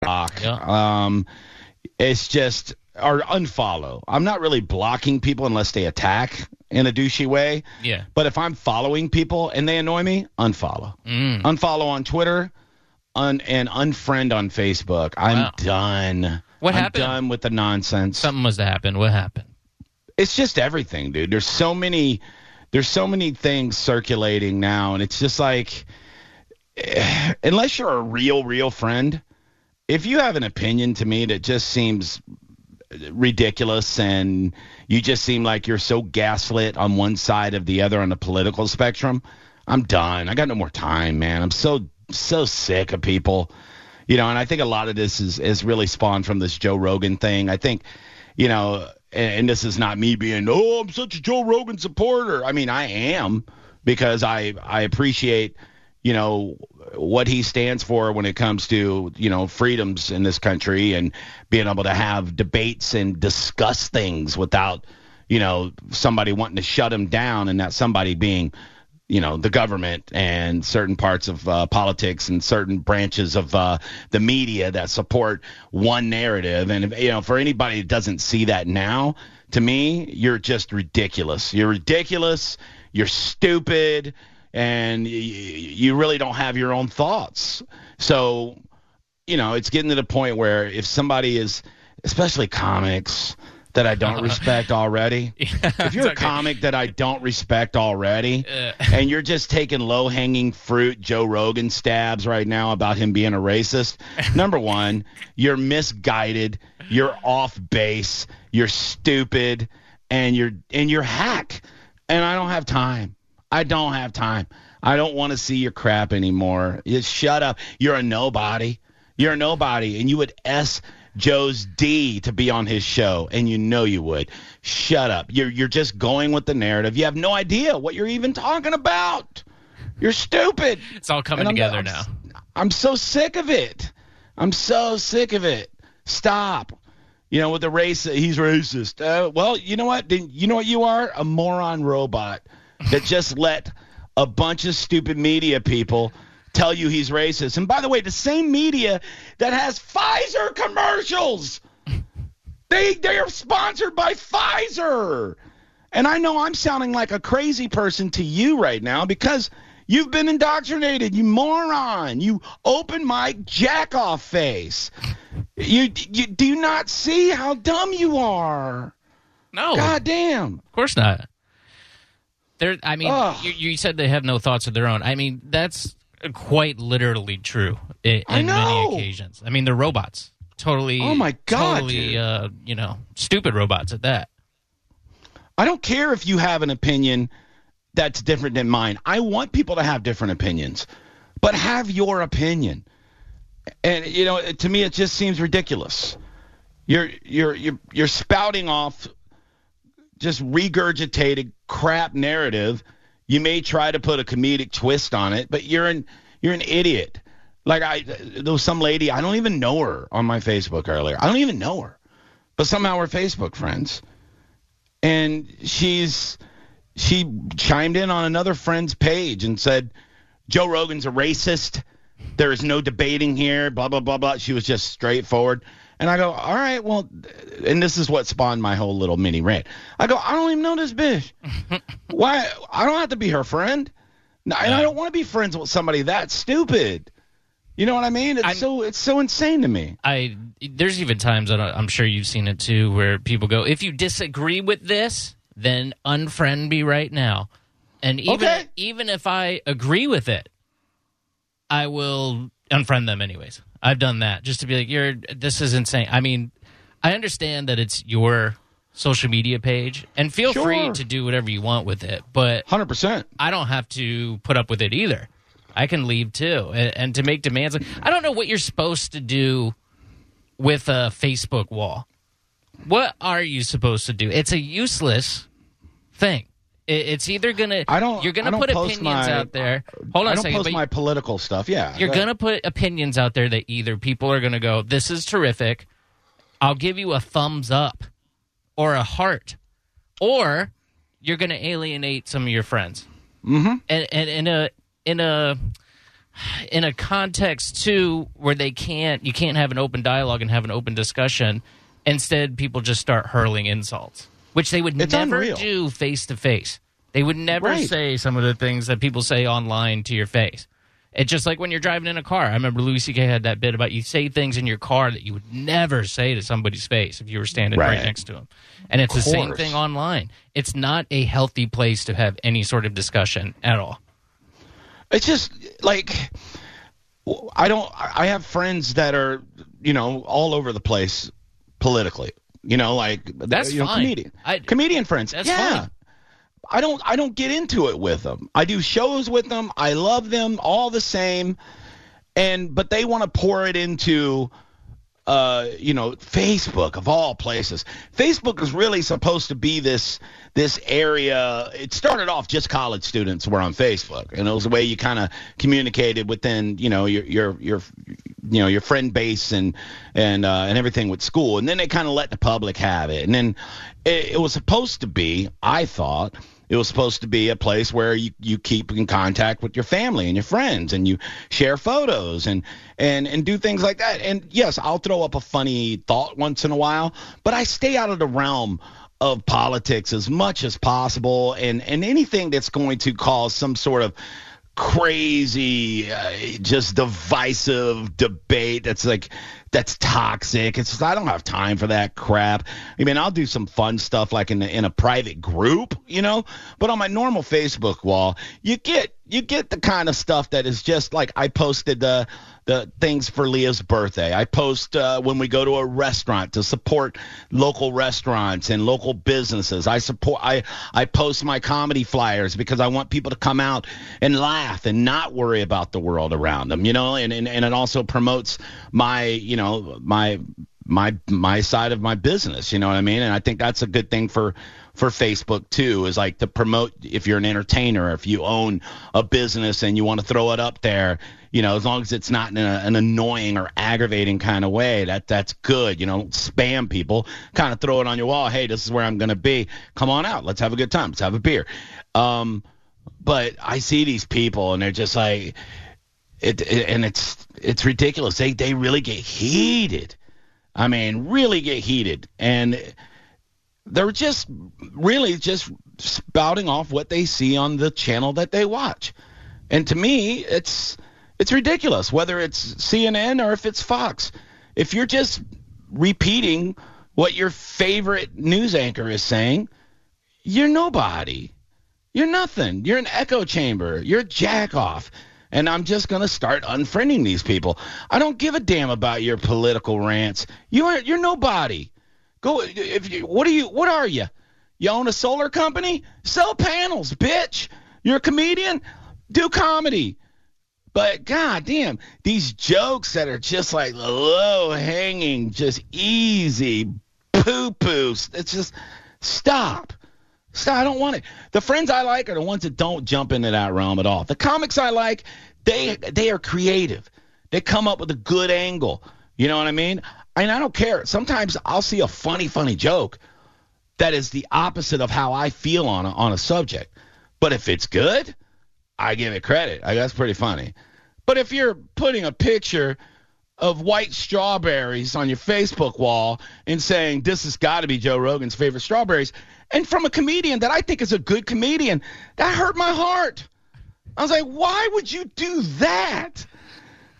Block. Um, it's just or unfollow. I'm not really blocking people unless they attack in a douchey way. Yeah. But if I'm following people and they annoy me, unfollow. Mm. Unfollow on Twitter, un- and unfriend on Facebook. I'm Wow. done. What I'm happened? done with the nonsense. Something must have happened. What happened? it's just everything, dude. There's so many there's so many things circulating now and it's just like unless you're a real real friend, if you have an opinion to me that just seems ridiculous and you just seem like you're so gaslit on one side of the other on the political spectrum, I'm done. I got no more time, man. I'm so so sick of people. You know, and I think a lot of this is is really spawned from this Joe Rogan thing. I think, you know, and, and this is not me being, oh, I'm such a Joe Rogan supporter. I mean, I am because I I appreciate, you know, what he stands for when it comes to, you know, freedoms in this country and being able to have debates and discuss things without, you know, somebody wanting to shut him down and that somebody being you know the government and certain parts of uh, politics and certain branches of uh, the media that support one narrative. And you know for anybody that doesn't see that now to me you're just ridiculous. You're ridiculous. You're stupid and y- you really don't have your own thoughts so you know it's getting to the point where if somebody is especially comics that I don't respect already if you're a comic that I don't respect already, and you're just taking low hanging fruit Joe Rogan stabs right now about him being a racist, number one, you're misguided, you're off base, you're stupid, and you're and you're hack. And I don't have time. I don't have time. I don't want to see your crap anymore. Just shut up. You're a nobody. You're a nobody, and you would s Joe's D to be on his show, and you know you would. Shut up. You're you're just going with the narrative. You have no idea what you're even talking about. You're stupid. It's all coming together I'm, now. I'm so sick of it. I'm so sick of it. Stop. You know, with the race, he's racist. Uh, well, you know what? You know what you are? A moron robot that just let a bunch of stupid media people tell you he's racist. And by the way, the same media that has Pfizer commercials. They they are sponsored by Pfizer. And I know I'm sounding like a crazy person to you right now because you've been indoctrinated, you moron, you open mic jack off face. You you do you not see how dumb you are? No, God damn. of course not. There, I mean, Ugh. you, you said they have no thoughts of their own. I mean, that's quite literally true in, in many occasions. I mean, they're robots. Totally. Oh, my God, Totally, uh, you know, stupid robots at that. I don't care if you have an opinion that's different than mine. I want people to have different opinions, but have your opinion. And you know, to me, it just seems ridiculous. You're you're you're you're spouting off just regurgitated crap narrative. You may try to put a comedic twist on it, but you're an you're an idiot. Like I, there was some lady I don't even know her on my Facebook earlier. I don't even know her, but somehow we're Facebook friends and she's she chimed in on another friend's page and said Joe Rogan's a racist. There is no debating here. Blah blah blah blah. She was just straightforward. And I go, all right, well, and this is what spawned my whole little mini rant. I go, I don't even know this bitch. Why? I don't have to be her friend, and I don't want to be friends with somebody that stupid. You know what I mean? It's I'm- so it's so insane to me. I there's even times that I- I'm sure you've seen it too, where people go, "If you disagree with this, then unfriend me right now." And even Okay. even if I agree with it, I will unfriend them anyways. I've done that just to be like, "You're this is insane." I mean, I understand that it's your social media page, and feel free to do whatever you want with it, but Hundred percent. I don't have to put up with it either. I can leave too, and, and to make demands. Like, I don't know what you're supposed to do with a Facebook wall. What are you supposed to do? It's a useless thing. It, it's either gonna I don't. you're gonna don't put opinions my- out there. Hold on I a don't second. post but my political stuff. Yeah, you're go gonna put opinions out there that either people are gonna go, "This is terrific," I'll give you a thumbs up or a heart, or you're gonna alienate some of your friends. Mm-hmm. And, and in a in a in a context too where they can't you can't have an open dialogue and have an open discussion. Instead, people just start hurling insults, which they would It's never unreal. do face to face. They would never Right. say some of the things that people say online to your face. It's just like when you're driving in a car. I remember Louis C.K. had that bit about you say things in your car that you would never say to somebody's face if you were standing right, Right. next to them. And it's the same thing online. It's not a healthy place to have any sort of discussion at all. It's just like I don't. I have friends that are you know all over the place politically. You know, like That's you know, fine. comedian I- comedian friends. That's yeah. fine. I don't I don't get into it with them. I do shows with them. I love them all the same. And but they want to pour it into uh, you know, Facebook of all places. Facebook is really supposed to be this this area. It started off just college students were on Facebook, and it was the way you kind of communicated within, you know, your your your you know your friend base and and uh, and everything with school. And then they kind of let the public have it, and then it, it was supposed to be, I thought. It was supposed to be a place where you, you keep in contact with your family and your friends and you share photos and, and, and do things like that. And yes, I'll throw up a funny thought once in a while, but I stay out of the realm of politics as much as possible and, and anything that's going to cause some sort of crazy, uh, just divisive debate that's like that's toxic. It's just I don't have time for that crap. I mean, I'll do some fun stuff like in the, in a private group, you know, but on my normal Facebook wall, you get you get the kind of stuff that is just like I posted the the things for Leah's birthday. I post uh, when we go to a restaurant to support local restaurants and local businesses. I support I I post my comedy flyers because I want people to come out and laugh and not worry about the world around them, you know, and and, and it also promotes my, you know, my my my side of my business, you know what I mean? And I think that's a good thing for for Facebook too is like to promote if you're an entertainer, if you own a business and you want to throw it up there, you know, as long as it's not in a, an annoying or aggravating kind of way, that that's good. You know, spam people, kind of throw it on your wall. Hey, this is where I'm going to be. Come on out. Let's have a good time. Let's have a beer. Um, but I see these people and they're just like, it, it and it's it's ridiculous. They they really get heated. I mean, really get heated and they're just really just spouting off what they see on the channel that they watch. And to me, it's it's ridiculous whether it's CNN or if it's Fox. If you're just repeating what your favorite news anchor is saying, you're nobody. You're nothing. You're an echo chamber. You're a jack off. And I'm just going to start unfriending these people. I don't give a damn about your political rants. You are you're nobody. Go if you what are you what are you? You own a solar company? Sell panels, bitch. You're a comedian? Do comedy. But god damn, these jokes that are just like low hanging, just easy poo poo. It's just stop. Stop. I don't want it. The friends I like are the ones that don't jump into that realm at all. The comics I like, they they are creative. They come up with a good angle. You know what I mean? And I don't care. Sometimes I'll see a funny, funny joke that is the opposite of how I feel on a, on a subject. But if it's good, I give it credit. I, that's pretty funny. But if you're putting a picture of white strawberries on your Facebook wall and saying this has got to be Joe Rogan's favorite strawberries, and from a comedian that I think is a good comedian, that hurt my heart. I was like, why would you do that?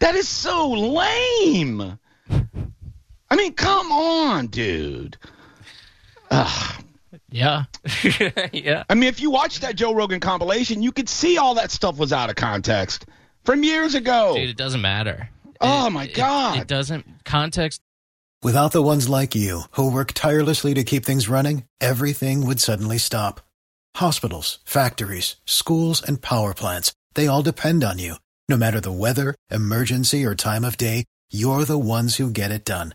That is so lame. I mean, come on, dude. Ugh. Yeah. yeah. I mean, if you watch that Joe Rogan compilation, you could see all that stuff was out of context from years ago. Dude, it doesn't matter. Oh, It- my it- God. It, doesn't context Without the ones like you, who work tirelessly to keep things running, everything would suddenly stop. Hospitals, factories, schools, and power plants, they all depend on you. No matter the weather, emergency, or time of day, you're the ones who get it done.